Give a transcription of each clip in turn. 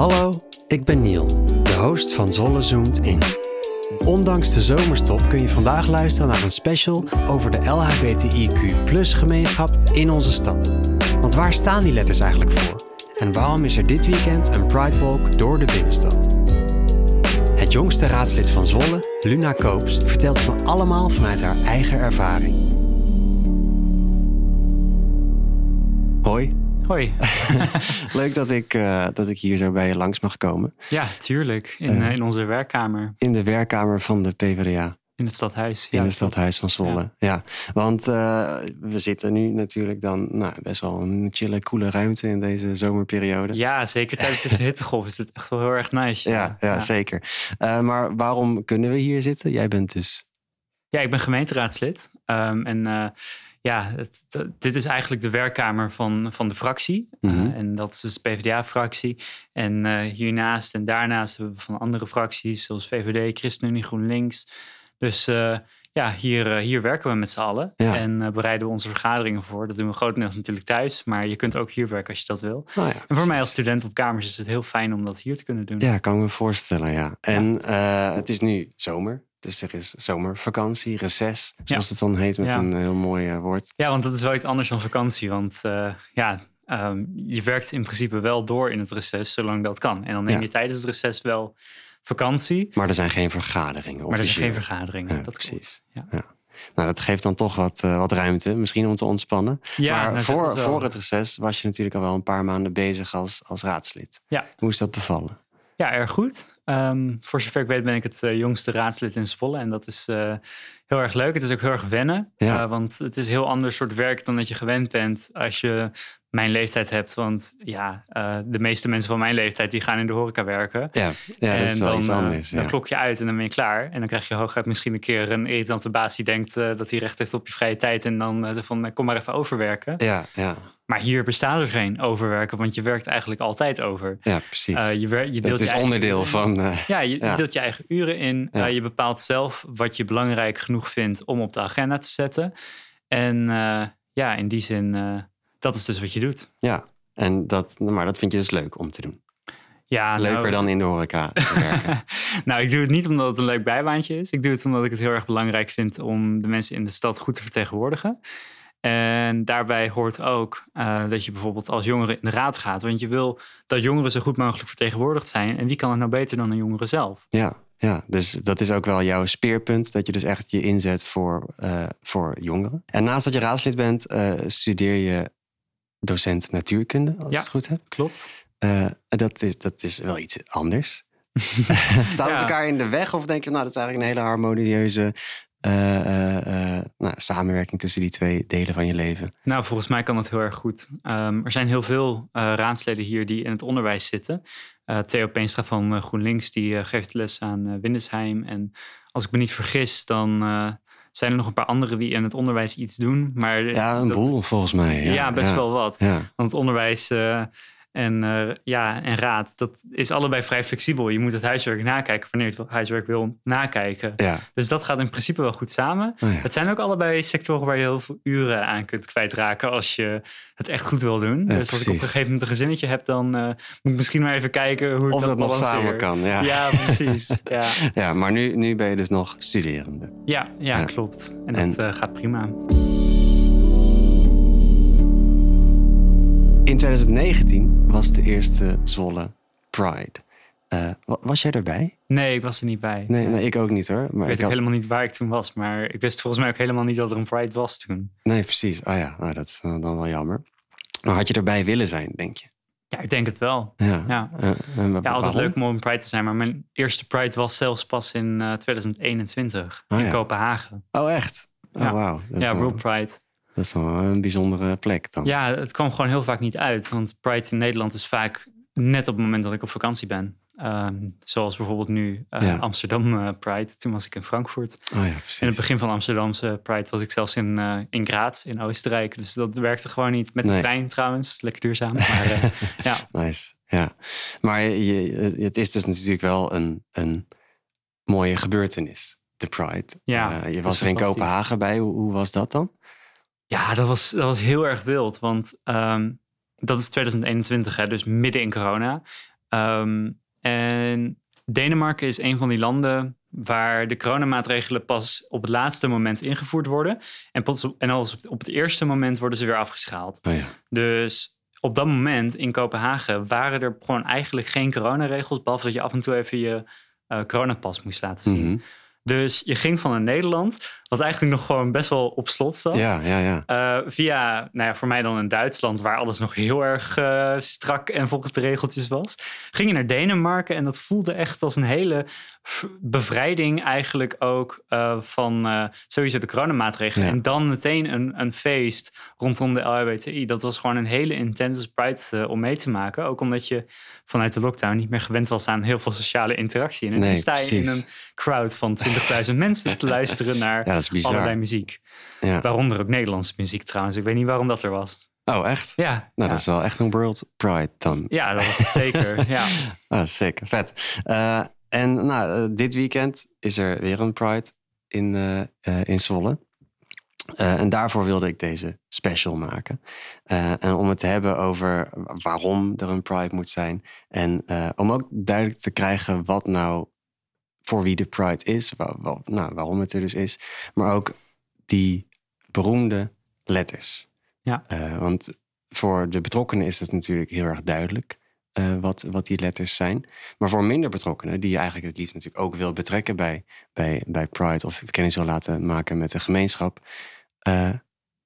Hallo, ik ben Niel, de host van Zwolle Zoomt In. Ondanks de zomerstop kun je vandaag luisteren naar een special over de LHBTIQ gemeenschap in onze stad. Want waar staan die letters eigenlijk voor? En waarom is er dit weekend een Pride Walk door de binnenstad? Het jongste raadslid van Zwolle, Luna Koops, vertelt het me allemaal vanuit haar eigen ervaring. Hoi, Hoi. leuk dat ik, eh, dat ik hier zo bij je langs mag komen. Ja, tuurlijk. In, Eh. eh, in onze werkkamer. In de werkkamer van de PvdA. In het stadhuis. In Ja, het stadhuis van Zwolle. Ja, want we zitten nu natuurlijk dan nou, best wel een chille, coole ruimte in deze zomerperiode. Ja, zeker tijdens deze hittegolf is het echt wel heel erg nice. ja, ja, zeker. Maar waarom kunnen we hier zitten? Jij bent dus. Ja, ik ben gemeenteraadslid. Ehm, en ja, het, het- dit is eigenlijk de werkkamer van, van de fractie. Eh, Mhm. en dat is dus de PvdA-fractie. En eh, hiernaast en daarnaast hebben we van andere fracties, zoals VVD, ChristenUnie, GroenLinks. Dus eh, ja, hier, eh, hier werken we met z'n allen. Ja. En eh, bereiden we onze vergaderingen voor. Dat doen we grotendeels natuurlijk thuis. Maar je kunt ook hier werken als je dat wil. Nou ja, En voor mij als student op kamers is het heel fijn om dat hier te kunnen doen. Ja, kan ik me voorstellen, ja. En eh, het is nu zomer. Dus er is zomervakantie, reces, zoals het dan heet met een heel mooi woord. Ja, want dat is wel iets anders dan vakantie. Want ja, ehm, je werkt in principe wel door in het reces, zolang dat kan. En dan neem je tijdens het reces wel vakantie. Maar er zijn geen vergaderingen. Maar er zijn geen vergaderingen. Ja, dat precies. klopt. Ja. Nou, dat geeft dan toch wat, eh, wat ruimte, misschien om te ontspannen. Ja, maar nou, voor, het voor het reces was je natuurlijk al wel een paar maanden bezig als, als raadslid. Ja. Hoe is dat bevallen? Ja, erg goed. Ehm, voor zover ik weet ben ik het eh, jongste raadslid in Zwolle. En dat is eh, heel erg leuk. Het is ook heel erg wennen. Ja. Want het is een heel ander soort werk dan dat je gewend bent als je mijn leeftijd hebt. Want ja, eh, de meeste mensen van mijn leeftijd die gaan in de horeca werken. Ja, ja dat is wel dan, iets eh, anders. dan ja. klok je uit en dan ben je klaar. En dan krijg je hooguit misschien een keer een irritante baas die denkt eh, dat hij recht heeft op je vrije tijd. En dan uh, van kom maar even overwerken. Ja, ja, Maar hier bestaat er geen overwerken, want je werkt eigenlijk altijd over. ja, precies. Eh, je, wer- je deelt dat is onderdeel van... Ja, je, Ja. deelt je eigen uren in. Ja. Je bepaalt zelf wat je belangrijk genoeg vindt om op de agenda te zetten. En ja, in die zin, dat is dus wat je doet. ja, en dat, maar dat vind je dus leuk om te doen. Ja, Leuker nou, dan in de horeca werken. nou, ik doe het niet omdat het een leuk bijbaantje is. Ik doe het omdat ik het heel erg belangrijk vind om de mensen in de stad goed te vertegenwoordigen. En daarbij hoort ook eh, dat je bijvoorbeeld als jongere in de raad gaat. Want je wil dat jongeren zo goed mogelijk vertegenwoordigd zijn. En wie kan het nou beter dan een jongere zelf? Ja, ja, dus dat is ook wel jouw speerpunt. Dat je dus echt je inzet voor, eh, voor jongeren. En naast dat je raadslid bent, eh, studeer je docent natuurkunde, als ik Ja. het goed heb. Klopt. Eh, dat, is, dat is wel iets anders. Staat het Ja. elkaar in de weg? Of denk je, nou, dat is eigenlijk een hele harmonieuze eh, eh, nou, samenwerking tussen die twee delen van je leven? Nou, volgens mij kan dat heel erg goed. Ehm, er zijn heel veel raadsleden hier die in het onderwijs zitten. Theo Peenstra van GroenLinks die geeft les aan Windesheim. En als ik me niet vergis, dan zijn er nog een paar anderen die in het onderwijs iets doen. Maar Ja, een dat- boel volgens mij. Ja, Ja, best ja. wel wat. Ja, Want het onderwijs eh, en, eh, ja, en raad, dat is allebei vrij flexibel. Je moet het huiswerk nakijken wanneer je het huiswerk wil nakijken. ja. Dus dat gaat in principe wel goed samen. Oh, ja. Het zijn ook allebei sectoren waar je heel veel uren aan kunt kwijtraken als je het echt goed wil doen. Ja, dus als ik op een gegeven moment een gezinnetje heb, dan eh, moet ik misschien maar even kijken hoe Of dat nog samen kan. Ja, Ja, precies. Ja, ja maar nu, nu ben je dus nog studerende. ja, ja, klopt. En, En- dat eh, gaat prima. In 2019 was de eerste Zwolle Pride. Eh, wa- was jij erbij? Nee, ik was er niet bij. Nee, nee ik ook niet hoor. Ik Maar weet ik ook had... helemaal niet waar ik toen was. Maar ik wist volgens mij ook helemaal niet dat er een Pride was toen. Nee, precies. Oh ja, nou, dat is eh, dan wel jammer. Maar had je erbij willen zijn, denk je? Ja, ik denk het wel. Ja. Ja. Eh, Ja, altijd leuk om op een Pride te zijn. Maar mijn eerste Pride was zelfs pas in eh, 2021 Oh, in ja. Kopenhagen. Oh, echt? Oh, Ja. is Ja, World Pride. Dat is wel een bijzondere plek dan. Ja, het kwam gewoon heel vaak niet uit. Want Pride in Nederland is vaak net op het moment dat ik op vakantie ben. Ehm, zoals bijvoorbeeld nu eh, Ja. Amsterdam eh, Pride. Toen was ik in Frankfurt. Oh ja, precies. In het begin van Amsterdamse Pride was ik zelfs in, eh, in Graz in Oostenrijk. Dus dat werkte gewoon niet. Met de Nee. trein trouwens. Lekker duurzaam. Maar ja, Nice, ja. Maar je, het is dus natuurlijk wel een, een mooie gebeurtenis, de Pride. Ja, je was er in. Kopenhagen bij. Hoe, hoe was dat dan? Ja, dat was, dat was heel erg wild. Want ehm, dat is 2021, hè, dus midden in corona. Ehm, en Denemarken is een van die landen waar de coronamaatregelen pas op het laatste moment ingevoerd worden. En, pas op, en als op het eerste moment worden ze weer afgeschaald. Oh ja. Dus op dat moment in Kopenhagen waren er gewoon eigenlijk geen coronaregels, behalve dat je af en toe even je uh, coronapas moest laten zien. Mhm. Dus je ging van een Nederland, wat eigenlijk nog gewoon best wel op slot zat, Ja, ja, ja. eh, via, nou ja, voor mij dan in Duitsland, waar alles nog heel erg eh, strak en volgens de regeltjes was, ging je naar Denemarken en dat voelde echt als een hele bevrijding eigenlijk ook eh, van sowieso de coronamaatregelen. Ja. En dan meteen een, een feest rondom de LHBTI. Dat was gewoon een hele intense Pride om mee te maken. Ook omdat je vanuit de lockdown niet meer gewend was aan heel veel sociale interactie. En Nee, dan sta je in een crowd van 20.000 mensen te luisteren naar Ja, allerlei muziek. Ja. Waaronder ook Nederlandse muziek trouwens. Ik weet niet waarom dat er was. Oh, echt? Ja, Nou, ja. dat is wel echt een world pride dan. ja dat was het zeker. Ja. Ah, zeker, vet. Eh, en nou, eh, dit weekend is er weer een Pride in, eh, in Zwolle. En daarvoor wilde ik deze special maken. En om het te hebben over waarom er een Pride moet zijn. En om ook duidelijk te krijgen wat nou voor wie de Pride is. nou, waarom het er dus is. Maar ook die beroemde letters. Ja. Eh, want voor de betrokkenen is het natuurlijk heel erg duidelijk eh, wat, wat die letters zijn. Maar voor minder betrokkenen, die je eigenlijk het liefst natuurlijk ook wil betrekken bij, bij, bij Pride of kennis wil laten maken met de gemeenschap, eh,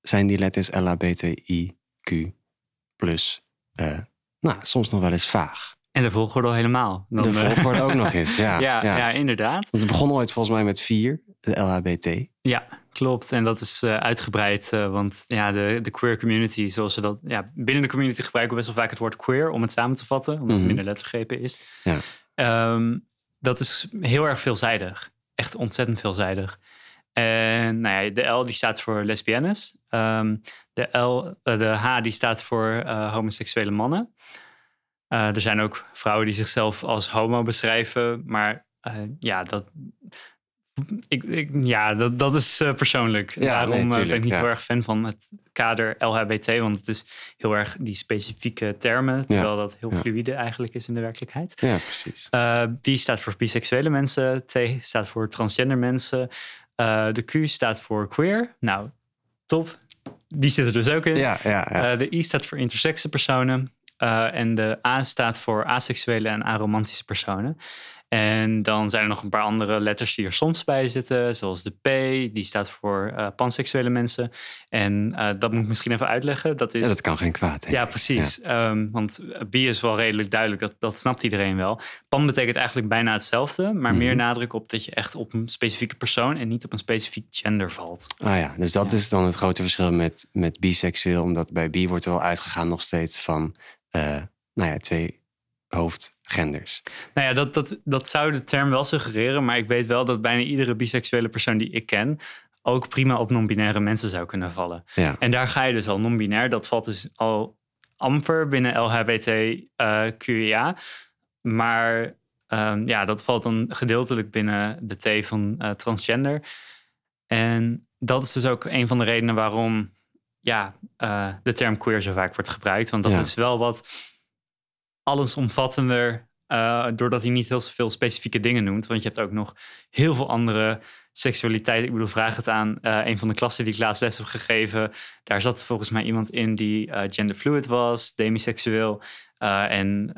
zijn die letters LHBTIQ plus, eh, nou, soms nog wel eens vaag. En de volgorde al helemaal. Dan, de eh, volgorde ook nog eens, ja. ja, ja. inderdaad. Want het begon ooit volgens mij met vier, de LHBT. Ja, klopt. En dat is eh, uitgebreid. eh, want ja, de, de queer community, zoals ze dat... Ja, binnen de community gebruiken we best wel vaak het woord queer... om het samen te vatten, omdat Mhm. het minder lettergrepen is. Ja. Ehm, dat is heel erg veelzijdig. Echt ontzettend veelzijdig. En nou ja, de L die staat voor lesbiennes. Ehm, de, L, de H die staat voor homoseksuele mannen. Eh, er zijn ook vrouwen die zichzelf als homo beschrijven. Maar eh, ja, dat, ik, ik, ja, dat, dat is eh, persoonlijk. Ja, Daarom nee, ben ik niet ja. heel erg fan van het kader LHBT. Want het is heel erg die specifieke termen. Terwijl dat heel ja. fluïde eigenlijk is in de werkelijkheid. Ja, precies. B staat voor biseksuele mensen. T staat voor transgender mensen. De Q staat voor queer. Nou, top. Die zit er dus ook in. Ja, ja, ja. De I staat voor intersexe personen. Eh, en de A staat voor aseksuele en aromantische personen. En dan zijn er nog een paar andere letters die er soms bij zitten. Zoals de P, die staat voor eh, panseksuele mensen. En eh, dat moet ik misschien even uitleggen. Dat is ja, dat kan geen kwaad, denk ja, precies. Ehm, want bi is wel redelijk duidelijk, dat, dat snapt iedereen wel. Pan betekent eigenlijk bijna hetzelfde, maar Mhm. meer nadruk op dat je echt op een specifieke persoon en niet op een specifiek gender valt. Ah ja, dus dat Ja. is dan het grote verschil met, met biseksueel. Omdat bij bi wordt er wel uitgegaan nog steeds van, nou ja, twee hoofdgenders. Nou ja, dat, dat, dat zou de term wel suggereren, maar ik weet wel dat bijna iedere biseksuele persoon die ik ken ook prima op non-binaire mensen zou kunnen vallen. Ja, En daar ga je dus al non-binair. Dat valt dus al amper binnen LHBT-QIA. maar ehm, ja, dat valt dan gedeeltelijk binnen de T van eh, transgender. En dat is dus ook een van de redenen waarom ja, eh, de term queer zo vaak wordt gebruikt. Want dat Ja. is wel wat allesomvattender, eh, doordat hij niet heel veel specifieke dingen noemt. Want je hebt ook nog heel veel andere seksualiteit. Ik bedoel, vraag het aan eh, een van de klassen die ik laatst les heb gegeven. Daar zat volgens mij iemand in die genderfluid was, demiseksueel. En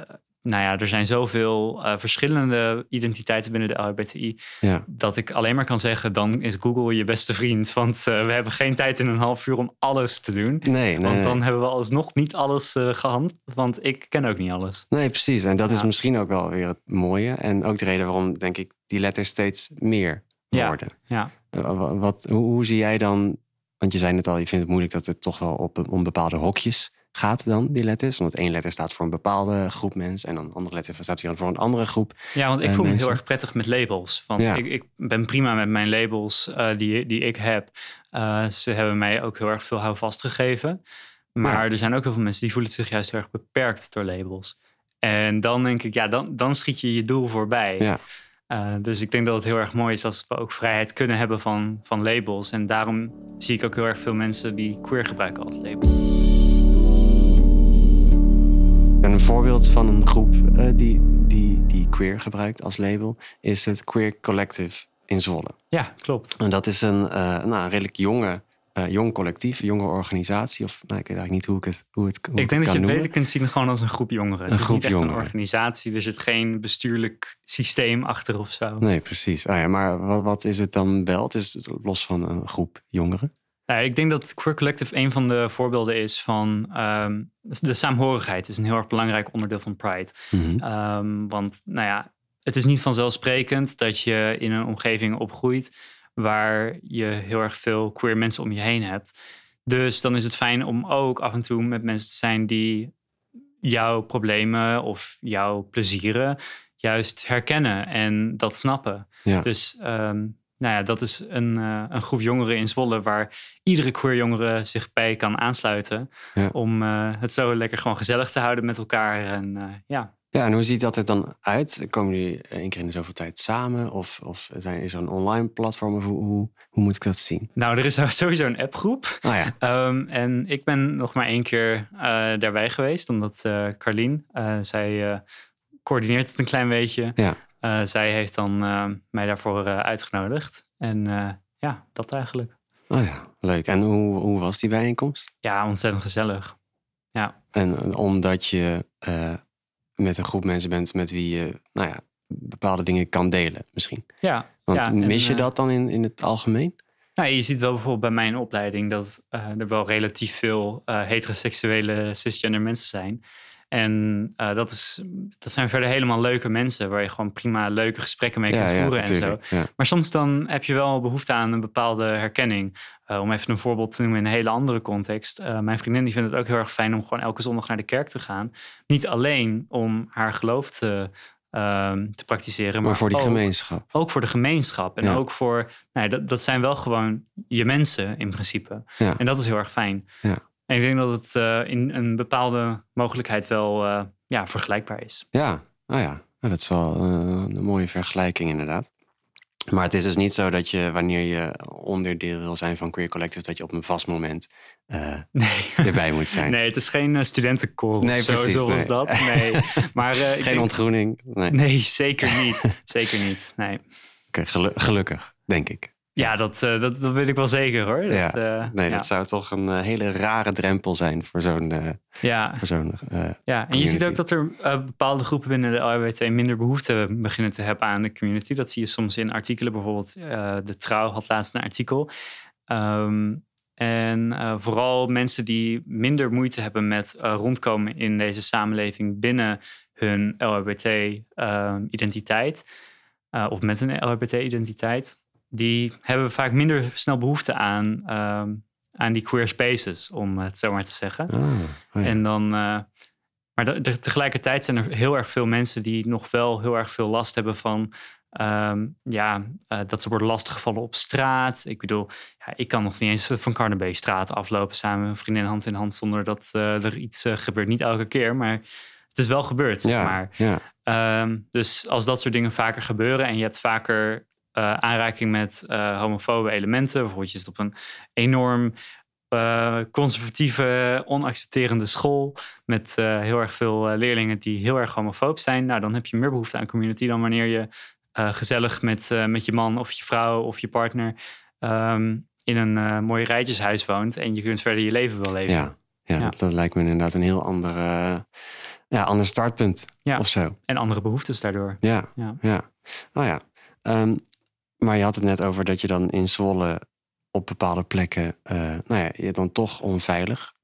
nou ja, er zijn zoveel eh, verschillende identiteiten binnen de LHBTI. ja. Dat ik alleen maar kan zeggen, dan is Google je beste vriend. Want eh, we hebben geen tijd in een half uur om alles te doen. Nee, nee, Want nee. dan hebben we alsnog niet alles eh gehand. Want ik ken ook niet alles. Nee, precies. En dat is Ja. misschien ook wel weer het mooie. En ook de reden waarom, denk ik, die letters steeds meer Ja, worden. ja. Wa- Wat, hoe, hoe zie jij dan, want je zei net al, je vindt het moeilijk dat het toch wel op, om bepaalde hokjes gaat dan, die letters. Want één letter staat voor een bepaalde groep mensen en dan een andere letter staat weer voor een andere groep. Ja, want ik eh, voel me heel erg prettig met labels. Want Ja. ik, ik ben prima met mijn labels eh, die, die ik heb. Eh, ze hebben mij ook heel erg veel houvast gegeven. Maar Ja. er zijn ook heel veel mensen die voelen zich juist heel erg beperkt door labels. En dan denk ik, ja, dan, dan schiet je je doel voorbij. Ja. Dus ik denk dat het heel erg mooi is als we ook vrijheid kunnen hebben van, van labels. En daarom zie ik ook heel erg veel mensen die queer gebruiken als label. Voorbeeld van een groep uh, die, die, die queer gebruikt als label is het Queer Collective in Zwolle. Ja, klopt. En dat is een, uh, nou, een redelijk jonge uh, jong collectief, jonge organisatie. Of nou, ik weet eigenlijk niet hoe ik het hoe het hoe Ik denk dat je het beter kunt zien gewoon als een groep jongeren. Een het is groep niet echt jongeren. een organisatie. Er zit geen bestuurlijk systeem achter of zo. Nee, precies. Ah, ja, maar wat, wat is het dan wel? Het is los van een groep jongeren. Nou, ik denk dat Queer Collective een van de voorbeelden is van ehm, de saamhorigheid. is een heel erg belangrijk onderdeel van Pride. Mhm. Ehm, want nou ja, het is niet vanzelfsprekend dat je in een omgeving opgroeit waar je heel erg veel queer mensen om je heen hebt. Dus dan is het fijn om ook af en toe met mensen te zijn die jouw problemen of jouw plezieren juist herkennen en dat snappen. Ja. Dus ehm, nou ja, dat is een, eh, een groep jongeren in Zwolle waar iedere queer jongere zich bij kan aansluiten. Ja. Om eh, het zo lekker gewoon gezellig te houden met elkaar. En eh, ja, Ja, en hoe ziet dat er dan uit? Komen jullie één keer in de zoveel tijd samen? Of, of zijn, is er een online platform? Of hoe, hoe, hoe moet ik dat zien? nou, er is sowieso een appgroep. Ah ja, Ehm, en ik ben nog maar één keer daarbij geweest, omdat Carlien, zij coördineert het een klein beetje. Ja. Eh, zij heeft dan eh, mij daarvoor eh, uitgenodigd. En ja, dat eigenlijk. oh ja, leuk. En hoe, hoe was die bijeenkomst? Ja, ontzettend gezellig. En eh, omdat je met een groep mensen bent met wie je nou ja, bepaalde dingen kan delen, misschien. Ja, Want Ja, en, mis je dat dan in, in het algemeen? Nou, je ziet wel bijvoorbeeld bij mijn opleiding dat er wel relatief veel heteroseksuele cisgender mensen zijn. En eh, dat, is, dat zijn verder helemaal leuke mensen waar je gewoon prima leuke gesprekken mee kunt voeren en zo. Ja. Maar soms dan heb je wel behoefte aan een bepaalde herkenning. Eh, om even een voorbeeld te noemen in een hele andere context. Eh, mijn vriendin die vindt het ook heel erg fijn om gewoon elke zondag naar de kerk te gaan. Niet alleen om haar geloof te, ehm, te praktiseren, maar, Maar voor die ook, gemeenschap. ook voor de gemeenschap. En ook voor, nou dat, dat zijn wel gewoon je mensen in principe. Ja. En dat is heel erg fijn. Ja. En ik denk dat het eh, in een bepaalde mogelijkheid wel eh, ja, vergelijkbaar is. Ja, oh ja. Nou, dat is wel eh, een mooie vergelijking inderdaad. Maar het is dus niet zo dat je, wanneer je onderdeel wil zijn van Queer Collective, dat je op een vast moment Nee. erbij moet zijn. Nee, het is geen studentenkoor Nee, zo, precies, zoals nee. dat. Nee, maar Geen denk- ontgroening. Nee. Nee, zeker niet. zeker niet. Nee. Oké, gelu- gelukkig, denk ik. Ja, dat, eh, dat, dat weet ik wel zeker hoor. Dat, Ja. eh, Nee, ja. dat zou toch een eh, hele rare drempel zijn voor zo'n. Ja, voor zo'n ja, en je ziet ook dat er bepaalde groepen binnen de LHBT minder behoefte beginnen te hebben aan de community. Dat zie je soms in artikelen. Bijvoorbeeld De Trouw had laatst een artikel. Ehm, en vooral mensen die minder moeite hebben met rondkomen in deze samenleving binnen hun LHBT-identiteit. eh, of met een LHBT-identiteit. Die hebben vaak minder snel behoefte aan, ehm, aan die queer spaces, om het zo maar te zeggen. oh, oh ja. En dan, eh, maar tegelijkertijd zijn er heel erg veel mensen die nog wel heel erg veel last hebben van. ehm, ja, eh, dat ze worden lastiggevallen op straat. Ik bedoel, ja, ik kan nog niet eens van Carnaby-straat aflopen samen met een vriendin hand in hand zonder dat eh, er iets gebeurt. Niet elke keer, maar het is wel gebeurd, zeg ja, maar. ja, Ehm, dus als dat soort dingen vaker gebeuren en je hebt vaker eh, aanraking met eh, homofobe elementen, bijvoorbeeld je zit op een enorm eh, conservatieve, onaccepterende school met heel erg veel leerlingen die heel erg homofoob zijn, nou dan heb je meer behoefte aan community dan wanneer je gezellig met, met je man of je vrouw of je partner ehm, in een mooi rijtjeshuis woont en je kunt verder je leven wel leven. ja, ja, Ja. Dat, dat lijkt me inderdaad een heel ander, eh, ja, ander startpunt Ja. of zo. En andere behoeftes daardoor. Ja, Ja. ja. Nou ja. Ehm, maar je had het net over dat je dan in Zwolle op bepaalde plekken, eh, nou ja, je dan toch onveilig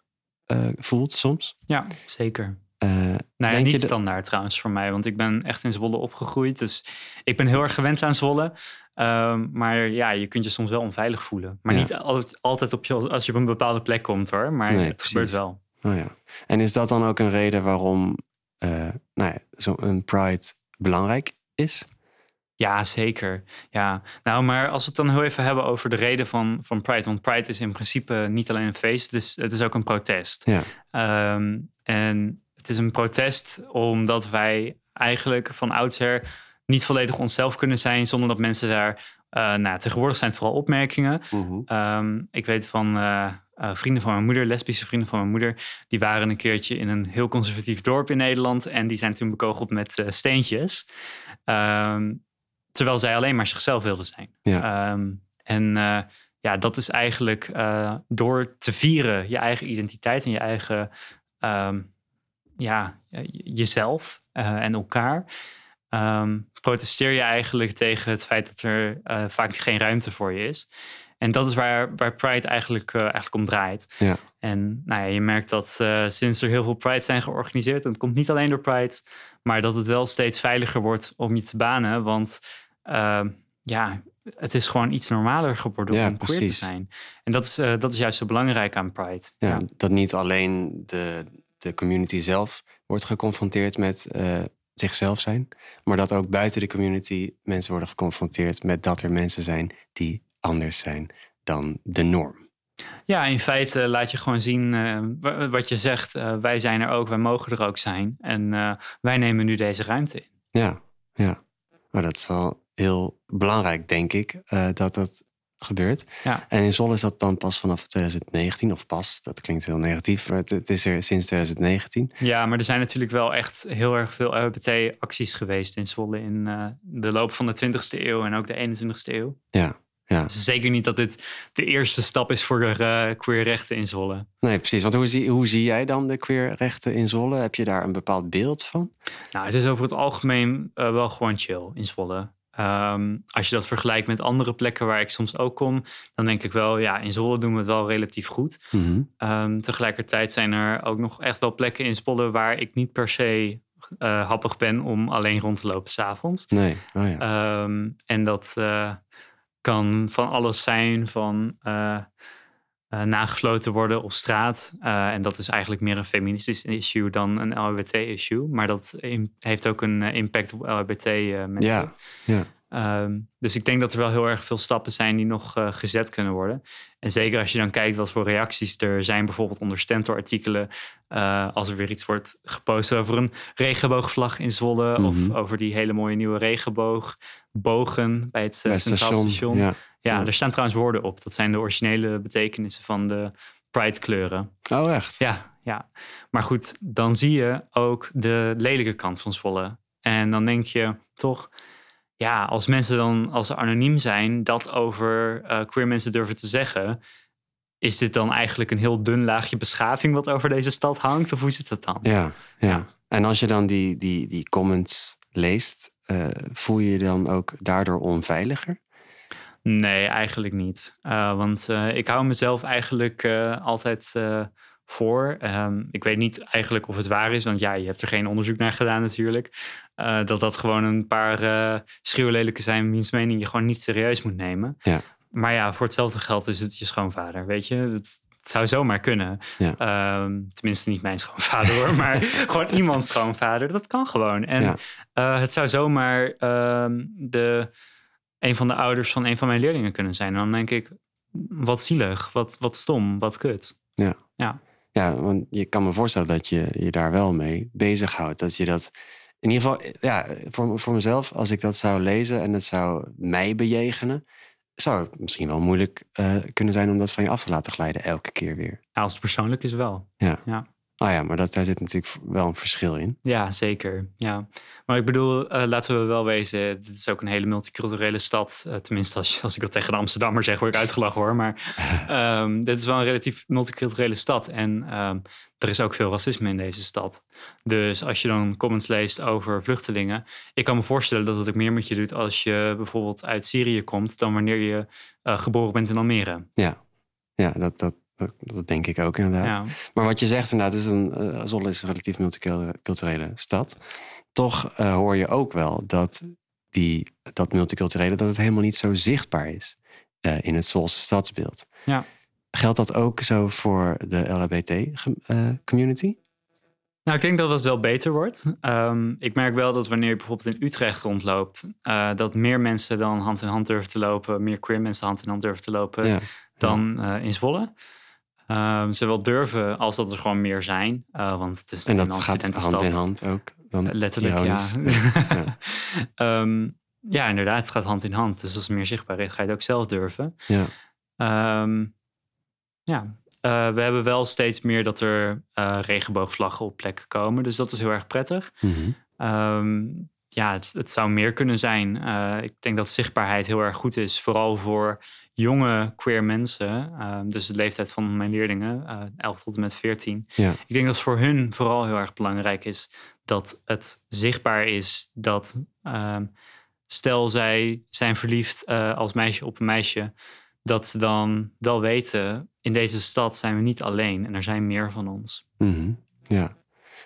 eh, voelt soms. Ja, zeker. Eh, Nou ja, niet standaard trouwens voor mij, want ik ben echt in Zwolle opgegroeid. Dus ik ben heel erg gewend aan Zwolle. Ehm, maar ja, je kunt je soms wel onveilig voelen. Maar Ja. niet altijd, altijd op je, als je op een bepaalde plek komt hoor. Maar Nee, het precies. gebeurt wel. nou ja. En is dat dan ook een reden waarom eh nou ja, zo'n Pride belangrijk is? Ja, zeker. Ja, nou, maar als we het dan heel even hebben over de reden van, van Pride. Want Pride is in principe niet alleen een feest, het is, het is ook een protest. Ja, Ehm, en het is een protest omdat wij eigenlijk van oudsher niet volledig onszelf kunnen zijn zonder dat mensen daar. eh nou, tegenwoordig zijn het vooral opmerkingen. Ehm, ik weet van eh, eh, vrienden van mijn moeder, lesbische vrienden van mijn moeder, die waren een keertje in een heel conservatief dorp in Nederland en die zijn toen bekogeld met steentjes. Ehm, terwijl zij alleen maar zichzelf wilden zijn. Ja. Ehm, en uh, ja, dat is eigenlijk door te vieren je eigen identiteit en je eigen, um, ja, jezelf en elkaar. Um, protesteer je eigenlijk tegen het feit dat er vaak geen ruimte voor je is. En dat is waar, waar Pride eigenlijk, eigenlijk om draait. Ja. En nou ja, je merkt dat sinds er heel veel Pride zijn georganiseerd, en het komt niet alleen door Pride, maar dat het wel steeds veiliger wordt om je te banen. Want ehm, ja, het is gewoon iets normaler geworden ja, om queer te zijn. En dat is, dat is juist zo belangrijk aan Pride. Ja, ja. dat niet alleen de, de community zelf wordt geconfronteerd met zichzelf zijn, maar dat ook buiten de community mensen worden geconfronteerd met dat er mensen zijn die anders zijn dan de norm. Ja, in feite laat je gewoon zien uh, wat je zegt. Uh, wij zijn er ook, wij mogen er ook zijn. En wij nemen nu deze ruimte in. Ja, ja. Maar dat is wel heel belangrijk, denk ik, dat dat gebeurt. Ja. En in Zwolle is dat dan pas vanaf 2019, of pas, dat klinkt heel negatief, maar het, het is er sinds 2019. Ja, maar er zijn natuurlijk wel echt heel erg veel LGBT-acties geweest in Zwolle in uh, de loop van de 20e eeuw en ook de 21e eeuw. Ja, ja. Dus zeker niet dat dit de eerste stap is voor uh, queerrechten in Zwolle. Nee, precies. Want hoe zie, hoe zie jij dan de queerrechten in Zwolle? Heb je daar een bepaald beeld van? Nou, het is over het algemeen uh, wel gewoon chill in Zwolle. Um, als je dat vergelijkt met andere plekken waar ik soms ook kom, dan denk ik wel, ja, in Zwolle doen we het wel relatief goed. Mm -hmm. um, tegelijkertijd zijn er ook nog echt wel plekken in Zwolle waar ik niet per se uh, happig ben om alleen rond te lopen s'avonds. Nee, oh ja. um, en dat uh, kan van alles zijn, van uh, nagesloten worden op straat. en dat is eigenlijk meer een feministisch issue dan een LHBT-issue. Maar dat heeft ook een impact op LHBT-mensen. Ja, ja. Um, dus ik denk dat er wel heel erg veel stappen zijn die nog uh, gezet kunnen worden. En zeker als je dan kijkt wat voor reacties er zijn, bijvoorbeeld onder Stentor-artikelen. Uh, als er weer iets wordt gepost over een regenboogvlag in Zwolle. Mhm. Of over die hele mooie nieuwe regenboogbogen bij het uh, Bij Centraal station, Station. ja. Ja, Ja. er staan trouwens woorden op. Dat zijn de originele betekenissen van de Pride-kleuren. Oh, echt? Ja, ja. Maar goed, dan zie je ook de lelijke kant van Zwolle. En dan denk je toch, ja, als mensen dan, als ze anoniem zijn, dat over eh, queer mensen durven te zeggen, is dit dan eigenlijk een heel dun laagje beschaving wat over deze stad hangt? Of hoe zit dat dan? Ja, ja. Ja. En als je dan die, die, die comments leest, eh, voel je je dan ook daardoor onveiliger? Nee, eigenlijk niet. Uh, want ik hou mezelf eigenlijk altijd voor. Um, ik weet niet eigenlijk of het waar is, want ja, je hebt er geen onderzoek naar gedaan natuurlijk. Dat dat gewoon een paar schreeuwlelijke zijn, wiens mening je gewoon niet serieus moet nemen. Ja. Maar ja, voor hetzelfde geld is het je schoonvader, weet je. Het, het zou zomaar kunnen. Ja. Um, tenminste, niet mijn schoonvader hoor, maar gewoon iemands schoonvader. Dat kan gewoon. En Ja. het zou zomaar um, de een van de ouders van een van mijn leerlingen kunnen zijn. En dan denk ik, wat zielig, wat, wat stom, wat kut. Ja. Ja. Ja, want je kan me voorstellen dat je je daar wel mee bezighoudt. Dat je dat, in ieder geval, ja, voor, voor mezelf, als ik dat zou lezen en het zou mij bejegenen, zou het misschien wel moeilijk uh, kunnen zijn om dat van je af te laten glijden elke keer weer. Ja, als het persoonlijk is wel. Ja. Ja. Oh ja, maar dat, daar zit natuurlijk wel een verschil in. Ja, zeker. Ja. Maar ik bedoel, uh, laten we wel wezen, dit is ook een hele multiculturele stad. Uh, tenminste, als, als ik dat tegen de Amsterdammer zeg, word ik uitgelachen hoor. Maar um, dit is wel een relatief multiculturele stad. En um, er is ook veel racisme in deze stad. Dus als je dan comments leest over vluchtelingen. Ik kan me voorstellen dat het ook meer met je doet als je bijvoorbeeld uit Syrië komt. dan wanneer je uh, geboren bent in Almere. Ja, ja dat, dat, dat, dat denk ik ook inderdaad. Ja. Maar wat je zegt inderdaad, is een, uh, Zwolle is een relatief multiculturele stad. Toch uh, hoor je ook wel dat die, dat multiculturele, dat het helemaal niet zo zichtbaar is uh, in het Zwolse stadsbeeld. Ja. Geldt dat ook zo voor de LHBT-community? Nou, ik denk dat het wel beter wordt. Um, ik merk wel dat wanneer je bijvoorbeeld in Utrecht rondloopt, uh, dat meer mensen dan hand in hand durven te lopen, meer queer mensen hand in hand durven te lopen Ja. dan uh, in Zwolle. Um, ze wel durven als dat er gewoon meer zijn, uh, want het is En dat gaat hand in hand ook. Dan Letterlijk, ironisch. ja. ja. um, ja, inderdaad, het gaat hand in hand. Dus als het meer zichtbaar is, ga je het ook zelf durven. Ja. Um, ja, we hebben wel steeds meer dat er regenboogvlaggen op plekken komen. Dus dat is heel erg prettig. Mhm. Ehm, ja, het, het, zou meer kunnen zijn. ik denk dat zichtbaarheid heel erg goed is. Vooral voor jonge queer mensen. Ehm, dus de leeftijd van mijn leerlingen, 11 tot en met 14. Ja. Ik denk dat het voor hun vooral heel erg belangrijk is dat het zichtbaar is dat ehm, stel zij zijn verliefd uh, als meisje op een meisje, dat ze dan wel weten, in deze stad zijn we niet alleen en er zijn meer van ons. Mhm. Ja,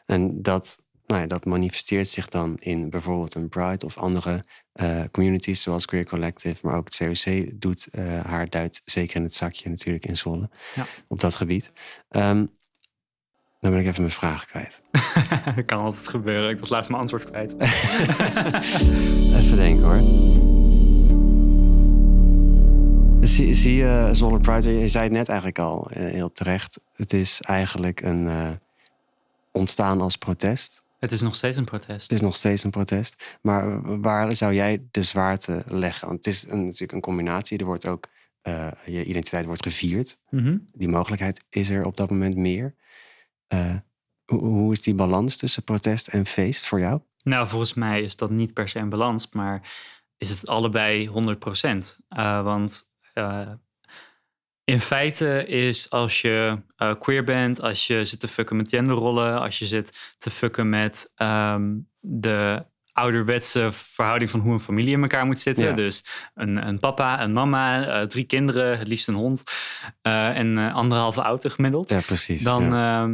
en dat, nou ja, dat manifesteert zich dan in bijvoorbeeld een Pride of andere uh, communities zoals Queer Collective, maar ook het COC doet uh, haar duit zeker in het zakje natuurlijk in Zwolle ja. op dat gebied. Um, dan ben ik even mijn vraag kwijt. dat kan altijd gebeuren. Ik was laatst mijn antwoord kwijt. even denken hoor. Zie, zie je Zwolle Pride, je zei het net eigenlijk al eh, heel terecht. Het is eigenlijk een uh, ontstaan als protest. Het is nog steeds een protest. Het is nog steeds een protest. Maar waar zou jij de zwaarte leggen? Want het is een, natuurlijk een combinatie. Er wordt ook, uh, je identiteit wordt gevierd. Mm -hmm. Die mogelijkheid is er op dat moment meer. Uh, hoe, hoe is die balans tussen protest en feest voor jou? Nou, volgens mij is dat niet per se een balans, maar is het allebei 100 procent. Uh, want uh, in feite is als je queer bent, als je zit te fucken met genderrollen, als je zit te fucken met um, de ouderwetse verhouding van hoe een familie in elkaar moet zitten. Ja. Dus een, een, papa, een mama, uh, drie kinderen, het liefst een hond uh, en anderhalve auto gemiddeld. Ja, precies. Dan, ja.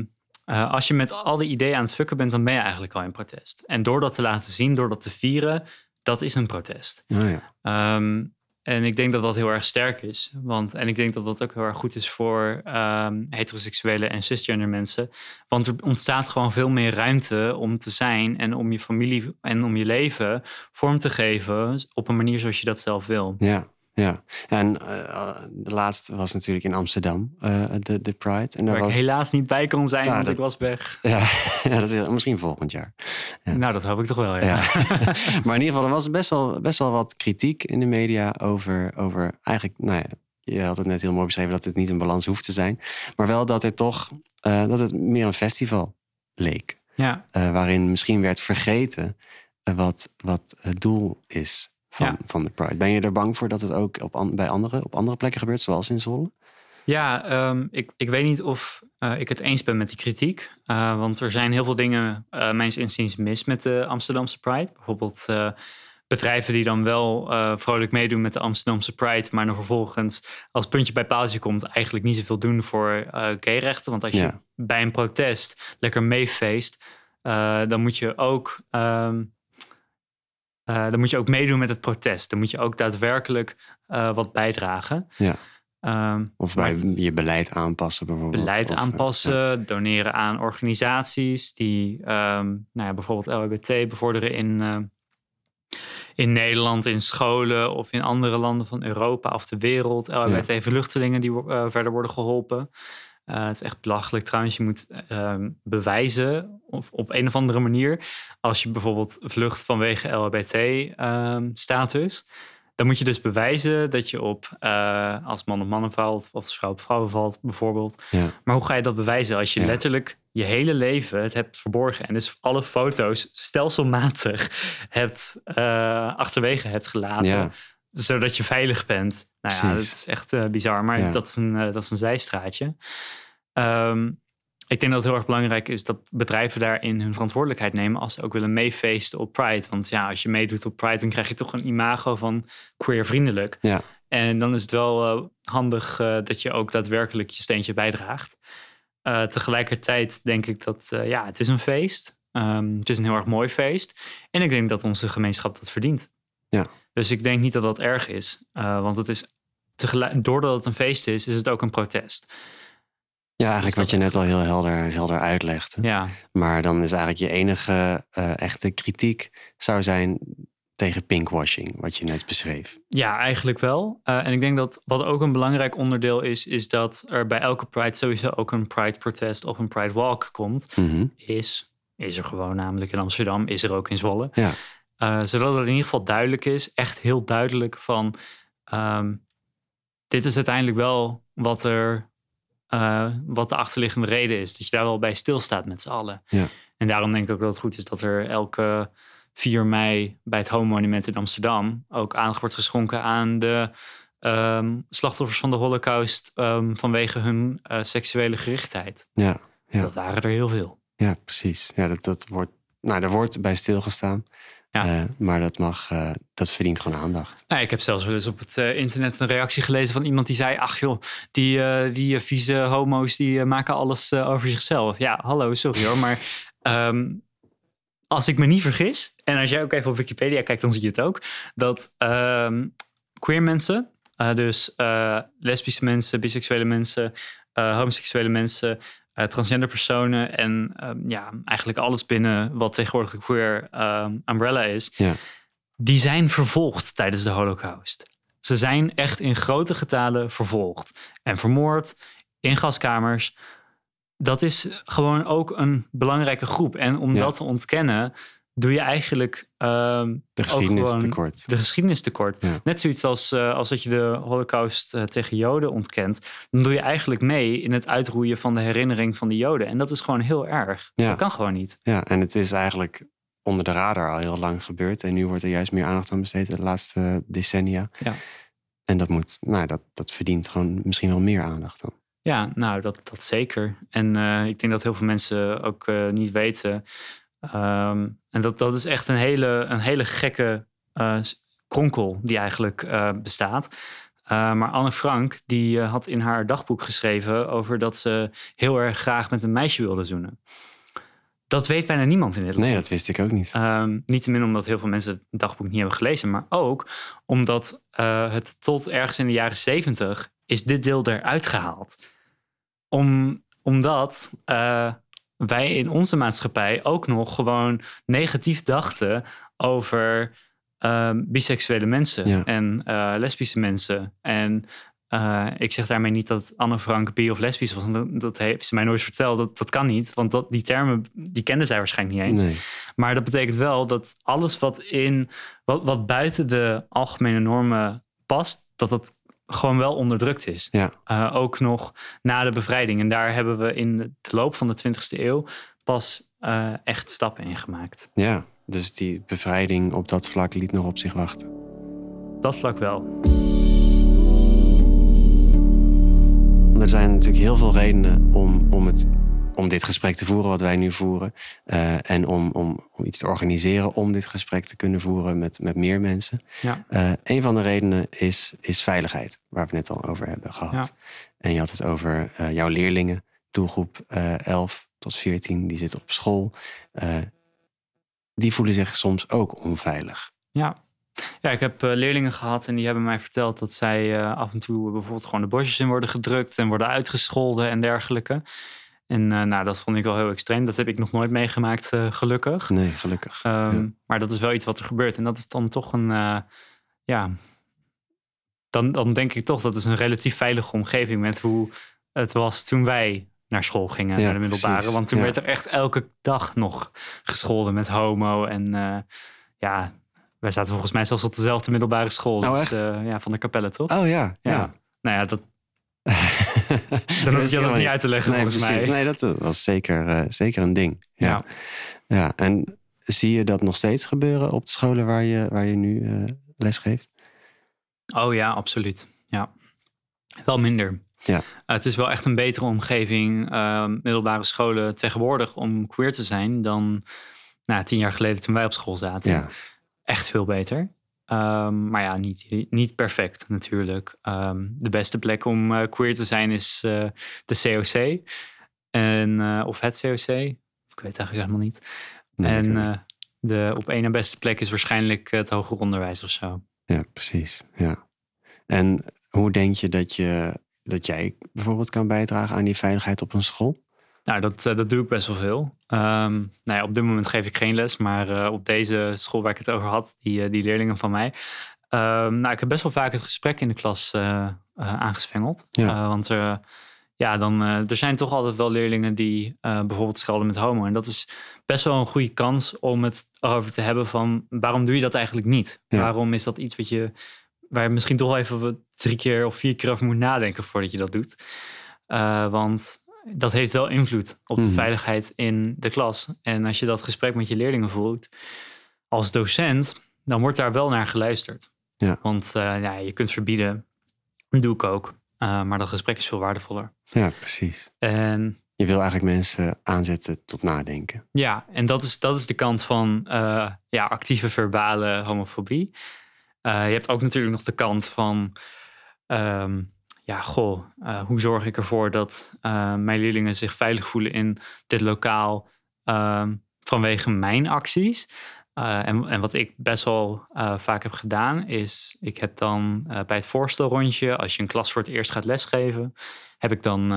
uh, als je met al die ideeën aan het fucken bent, dan ben je eigenlijk al in protest. En door dat te laten zien, door dat te vieren, dat is een protest. Oh, ja. Um, en ik denk dat dat heel erg sterk is. Want, en ik denk dat dat ook heel erg goed is voor um, heteroseksuele en cisgender mensen. Want er ontstaat gewoon veel meer ruimte om te zijn en om je familie en om je leven vorm te geven op een manier zoals je dat zelf wil. Ja, ja. En uh, de laatste was natuurlijk in Amsterdam, uh, de, de Pride. En daar Waar was... ik helaas niet bij kon zijn, Ja, want dat- ik was weg. Ja, ja, dat is misschien volgend jaar. Ja. Nou, dat hoop ik toch wel, ja. Ja. maar in ieder geval, er was best wel, best wel wat kritiek in de media over, over eigenlijk, nou ja, je had het net heel mooi beschreven dat het niet een balans hoeft te zijn. Maar wel dat er toch, eh, dat het meer een festival leek. ja. eh, waarin misschien werd vergeten eh, wat, wat het doel is van, Ja. van de Pride. Ben je er bang voor dat het ook op, an- bij andere, op andere plekken gebeurt, zoals in Zwolle? Ja, ehm, ik, ik weet niet of eh, ik het eens ben met die kritiek. Eh, want er zijn heel veel dingen, uh, mijns inziens, mis met de Amsterdamse Pride. Bijvoorbeeld bedrijven die dan wel vrolijk meedoen met de Amsterdamse Pride, maar dan vervolgens als puntje bij paaltje komt, eigenlijk niet zoveel doen voor gayrechten. Want als je Ja. bij een protest lekker meefeest, dan moet je ook. ehm, eh, dan moet je ook meedoen met het protest. Dan moet je ook daadwerkelijk eh, wat bijdragen. Ja. Ehm, Of bij het- je beleid aanpassen bijvoorbeeld? beleid Of, eh, aanpassen, ja. doneren aan organisaties die ehm, nou ja, bijvoorbeeld LHBT bevorderen in, in Nederland, in scholen of in andere landen van Europa of de wereld. LHBT-vluchtelingen die verder worden geholpen. Eh, het is echt belachelijk trouwens. Je moet ehm, bewijzen of op een of andere manier. Als je bijvoorbeeld vlucht vanwege LHBT-status. dan moet je dus bewijzen dat je op eh, als man op mannen valt. Of als vrouw op vrouwen valt bijvoorbeeld. Ja. Maar hoe ga je dat bewijzen als je Ja. letterlijk je hele leven het hebt verborgen. En dus alle foto's stelselmatig hebt, eh, achterwege hebt gelaten Ja. Zodat je veilig bent. Nou ja, dat is echt eh, bizar, maar Ja. dat, is een, eh, dat is een zijstraatje. Ehm, ik denk dat het heel erg belangrijk is dat bedrijven daarin hun verantwoordelijkheid nemen als ze ook willen meefeesten op Pride. Want ja, als je meedoet op Pride, dan krijg je toch een imago van queer vriendelijk. Ja. En dan is het wel eh, handig dat je ook daadwerkelijk je steentje bijdraagt. Tegelijkertijd denk ik dat, ja, het is een feest. Ehm, het is een heel erg mooi feest. En ik denk dat onze gemeenschap dat verdient. Ja. Dus ik denk niet dat dat erg is. eh, want het is tegelijk, doordat het een feest is, is het ook een protest. Ja, eigenlijk Dus wat je net al heel helder, helder uitlegde. Ja, Maar dan is eigenlijk je enige eh, echte kritiek zou zijn tegen pinkwashing, wat je net beschreef. ja eigenlijk wel. Eh, en ik denk dat wat ook een belangrijk onderdeel is, is dat er bij elke Pride sowieso ook een Pride protest of een Pride walk komt. Mhm. Is, is er gewoon namelijk in Amsterdam, is er ook in Zwolle. Ja. Eh, zodat het in ieder geval duidelijk is, echt heel duidelijk van, ehm, dit is uiteindelijk wel wat er eh, wat de achterliggende reden is. Dat je daar wel bij stilstaat met z'n allen. Ja. En daarom denk ik ook dat het goed is dat er elke 4 mei bij het Home Monument in Amsterdam ook aandacht wordt geschonken aan de ehm, slachtoffers van de Holocaust ehm, vanwege hun eh, seksuele gerichtheid. Ja, ja. Dat waren er heel veel. ja precies. Ja, dat, dat wordt, nou, daar wordt bij stilgestaan. Ja. Eh, maar dat mag, eh, dat verdient gewoon aandacht. Nou, ik heb zelfs wel eens op het eh, internet een reactie gelezen van iemand die zei: Ach joh, die, die vieze homo's die maken alles over zichzelf. Ja, hallo, sorry hoor. Maar ehm, als ik me niet vergis, en als jij ook even op Wikipedia kijkt, dan zie je het ook, dat ehm, queer mensen, dus lesbische mensen, biseksuele mensen, homoseksuele mensen, eh, transgender personen en ehm, ja, eigenlijk alles binnen wat tegenwoordig queer ehm, umbrella is, Ja. die zijn vervolgd tijdens de Holocaust. Ze zijn echt in grote getalen vervolgd en vermoord in gaskamers. Dat is gewoon ook een belangrijke groep. En om Ja. dat te ontkennen, doe je eigenlijk ehm, De geschiedenis tekort. de geschiedenis tekort. Ja. Net zoiets als, eh, als dat je de Holocaust eh, tegen Joden ontkent. Dan doe je eigenlijk mee in het uitroeien van de herinnering van de Joden. En dat is gewoon heel erg. Ja. Dat kan gewoon niet. Ja, en het is eigenlijk onder de radar al heel lang gebeurd. En nu wordt er juist meer aandacht aan besteed de laatste decennia. Ja. En dat moet, nou, dat, dat verdient gewoon misschien wel meer aandacht dan. Ja, nou, dat, dat zeker. En eh, ik denk dat heel veel mensen ook niet weten. Ehm, en dat, dat is echt een hele, een hele gekke eh, kronkel die eigenlijk eh, bestaat. Eh, maar Anne Frank, die eh, had in haar dagboek geschreven over dat ze heel erg graag met een meisje wilde zoenen. Dat weet bijna niemand in Nederland. Nee, dat wist ik ook niet. Ehm, niet te min omdat heel veel mensen het dagboek niet hebben gelezen, maar ook omdat het tot ergens in de jaren zeventig is dit deel eruit gehaald. Om, omdat wij in onze maatschappij ook nog gewoon negatief dachten over ehm, biseksuele mensen Ja. en eh, lesbische mensen. En eh, ik zeg daarmee niet dat Anne Frank bi of lesbisch was. want Dat, dat heeft ze mij nooit verteld. Dat, dat kan niet, want dat, die termen die kende zij waarschijnlijk niet eens. Nee. Maar dat betekent wel dat alles wat in wat, wat buiten de algemene normen past, dat dat gewoon wel onderdrukt is. Ja. Eh, ook nog na de bevrijding. En daar hebben we in de loop van de 20e eeuw pas eh, echt stappen in gemaakt. Ja, dus die bevrijding op dat vlak liet nog op zich wachten. Dat vlak wel. Er zijn natuurlijk heel veel redenen om, om, het, om dit gesprek te voeren wat wij nu voeren. eh, en om, om, om iets te organiseren om dit gesprek te kunnen voeren met, met meer mensen. Ja. Eh, een van de redenen is, is veiligheid, waar we het net al over hebben gehad. Ja. En je had het over eh, jouw leerlingen, doelgroep eh 11 tot 14, die zitten op school. Die voelen zich soms ook onveilig. Ja. Ja, ik heb leerlingen gehad en die hebben mij verteld dat zij af en toe bijvoorbeeld gewoon de bosjes in worden gedrukt en worden uitgescholden en dergelijke. En eh, nou, dat vond ik wel heel extreem. Dat heb ik nog nooit meegemaakt, eh, gelukkig. Nee, gelukkig. Ehm, Ja. Maar dat is wel iets wat er gebeurt. En dat is dan toch een, eh, ja, dan, dan denk ik toch dat is een relatief veilige omgeving met hoe het was toen wij naar school gingen, Ja, naar de middelbare. precies. Want toen Ja. werd er echt elke dag nog gescholden met homo. En ja, wij zaten volgens mij zelfs op dezelfde middelbare school. Oh, dus, echt? ja, van de kapelle, toch? Oh ja. Ja. Nou ja, dat, Dan hoef je dat niet uit te leggen nee, volgens precies. mij. Nee, dat eh, was zeker, eh, zeker een ding. Ja. Ja. ja. en zie je dat nog steeds gebeuren op de scholen waar je, waar je nu eh les geeft? Oh ja, absoluut. Ja. Wel minder. Ja. Uh, het is wel echt een betere omgeving, uh, middelbare scholen tegenwoordig, om queer te zijn dan nou, tien jaar geleden toen wij op school zaten. Ja. Echt veel beter. Um, maar ja, niet, niet perfect natuurlijk. Um, de beste plek om uh, queer te zijn is uh, de COC. En, uh, of het COC. Ik weet eigenlijk helemaal niet. Nee, en de op één na beste plek is waarschijnlijk het hoger onderwijs of zo. Ja, precies. Ja. En hoe denk je dat, je dat jij bijvoorbeeld kan bijdragen aan die veiligheid op een school? Nou, dat, uh, dat doe ik best wel veel. Um, nou ja, op dit moment geef ik geen les, maar uh, op deze school waar ik het over had, die, uh, die leerlingen van mij. Um, nou, ik heb best wel vaak het gesprek in de klas uh. Ja. want ja, dan, er zijn toch altijd wel leerlingen die bijvoorbeeld schelden met homo. En dat is best wel een goede kans om het over te hebben van waarom doe je dat eigenlijk niet? Ja. Waarom is dat iets wat je, waar je misschien toch wel even drie keer of vier keer over moet nadenken voordat je dat doet? Want dat heeft wel invloed op de Mhm. veiligheid in de klas. En als je dat gesprek met je leerlingen voert als docent, dan wordt daar wel naar geluisterd. Ja. Want eh, ja, je kunt verbieden, dat doe ik ook. Uh, maar dat gesprek is veel waardevoller. Ja, precies. En Je wil eigenlijk mensen aanzetten tot nadenken. ja, en dat is, dat is de kant van eh, ja, actieve verbale homofobie. Je hebt ook natuurlijk nog de kant van, ehm, ja, goh, uh, hoe zorg ik ervoor dat uh, mijn leerlingen zich veilig voelen in dit lokaal ehm, vanwege mijn acties? Uh, en, en, wat ik best wel vaak heb gedaan, is ik heb dan bij het voorstelrondje, als je een klas voor het eerst gaat lesgeven, heb ik dan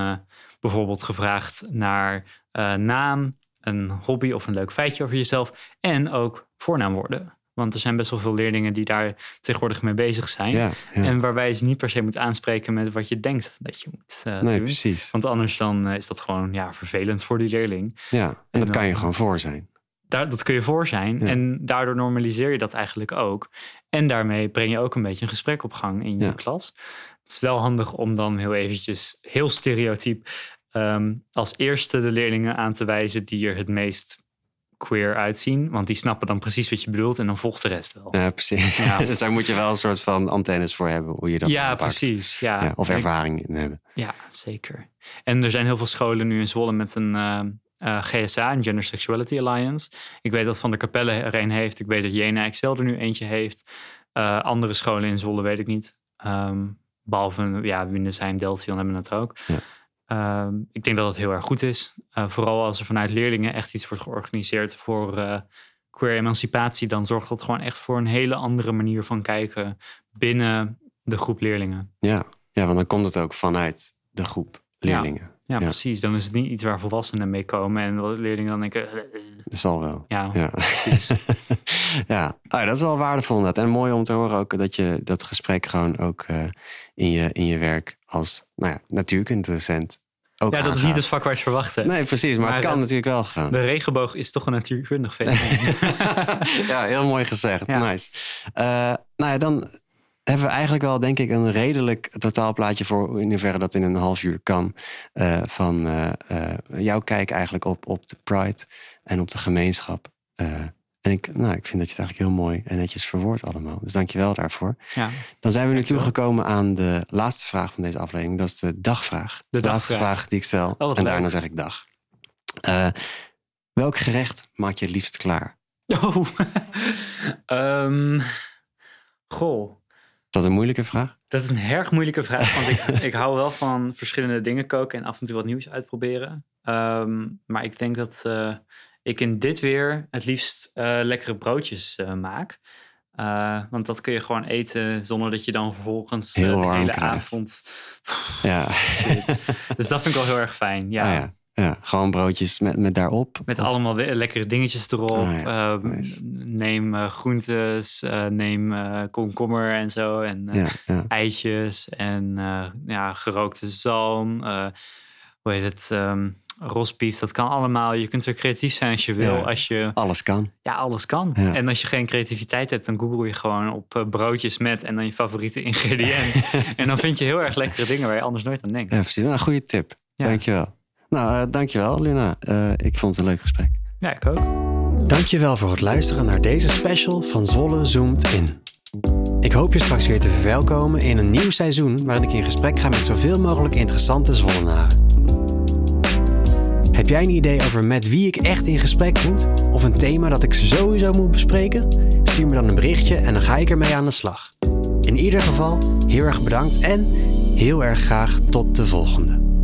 bijvoorbeeld gevraagd naar naam, een hobby of een leuk feitje over jezelf en ook voornaamwoorden. Want er zijn best wel veel leerlingen die daar tegenwoordig mee bezig zijn. Ja, ja. En waarbij je ze niet per se moet aanspreken met wat je denkt dat je moet uh, nee, doen. precies. Want anders dan uh, is dat gewoon ja, vervelend voor die leerling. Ja, en, en dat kan je gewoon voor zijn. Daar, dat kun je voor zijn. Ja. En daardoor normaliseer je dat eigenlijk ook. En daarmee breng je ook een beetje een gesprek op gang in je klas. Het is wel handig om dan heel eventjes, heel stereotyp, um, als eerste de leerlingen aan te wijzen die er het meest queer uitzien. Want die snappen dan precies wat je bedoelt en dan volgt de rest wel. Ja, precies. Ja. dus daar moet je wel een soort van antennes voor hebben, hoe je dat ja, aanpakt. precies. Ja. Ja, of ik- ervaring in hebben. Ja, zeker. En er zijn heel veel scholen nu in Zwolle met een eh, eh, GSA, een Gender Sexuality Alliance. Ik weet dat Van der Capelle er een heeft. Ik weet dat Jena Excel er nu eentje heeft. Eh, andere scholen in Zwolle weet ik niet. Ehm, behalve ja, Windesheim, Deltion hebben het ook. Ja. Ehm, ik denk dat het heel erg goed is. Eh, vooral als er vanuit leerlingen echt iets wordt georganiseerd voor eh, queer emancipatie. Dan zorgt dat gewoon echt voor een hele andere manier van kijken binnen de groep leerlingen. Ja. ja, want dan komt het ook vanuit de groep leerlingen. Ja, Ja. precies. Dan is het niet iets waar volwassenen mee komen en leerlingen dan denken. eh, eh, Dat zal wel. Ja, Ja, precies. ja. Oh ja, dat is wel waardevol inderdaad. En mooi om te horen ook dat je dat gesprek gewoon ook eh, in, je, in je werk als nou ja, natuurkundedocent ook Ja, dat is niet het vak waar je het verwachten. Nee, precies. Maar, Maar het kan het- natuurlijk wel gewoon. De regenboog is toch een natuurkundig fenomeen. ja, heel mooi gezegd. Ja. Nice. Eh, nou ja, dan hebben we eigenlijk wel, denk ik, een redelijk totaalplaatje voor in hoeverre dat in een half uur kan. eh, van eh, eh, jouw kijk eigenlijk op, op de Pride en op de gemeenschap. En ik, nou, ik vind dat je het eigenlijk heel mooi en netjes verwoordt allemaal. Dus dank je wel daarvoor. ja. Dan zijn we nu toegekomen aan de laatste vraag van deze aflevering. Dat is de dagvraag. De laatste vraag die ik stel. Oh, en leuk. daarna zeg ik dag. Welk gerecht maak je het liefst klaar? Oh. Ehm, goh. Is dat een moeilijke vraag? Dat is een erg moeilijke vraag. Want ik, ik hou wel van verschillende dingen koken en af en toe wat nieuws uitproberen. Ehm, maar ik denk dat eh, ik in dit weer het liefst eh, lekkere broodjes eh, maak. Want dat kun je gewoon eten zonder dat je dan vervolgens Heel de hele krijgt. avond. Ja. Shit. Dus dat vind ik wel heel erg fijn. Ja. Ah, ja. Ja, gewoon broodjes met, met daarop. Met Of- allemaal lekkere dingetjes erop. Ah, ja. Ehm, Nice. Neem eh, groentes, eh, neem eh, komkommer en zo. En Ja, ja. eitjes en ja, gerookte zalm. hoe heet het? ehm rosbief, dat kan allemaal. Je kunt zo creatief zijn als je wil. Als je, Alles kan. ja, alles kan. En als je geen creativiteit hebt, dan google je gewoon op broodjes met en dan je favoriete ingrediënt. en dan vind je heel erg lekkere dingen waar je anders nooit aan denkt. Ja, precies. Nou, goede tip. Dankjewel. Nou, eh, dankjewel, Luna. Eh, ik vond het een leuk gesprek. Ja, ik ook. Dankjewel voor het luisteren naar deze special van Zwolle Zoomt In. Ik hoop je straks weer te verwelkomen in een nieuw seizoen waarin ik in gesprek ga met zoveel mogelijk interessante Zwollenaren. Heb jij een idee over met wie ik echt in gesprek moet? Of een thema dat ik sowieso moet bespreken? Stuur me dan een berichtje en dan ga ik ermee aan de slag. In ieder geval, heel erg bedankt en heel erg graag tot de volgende.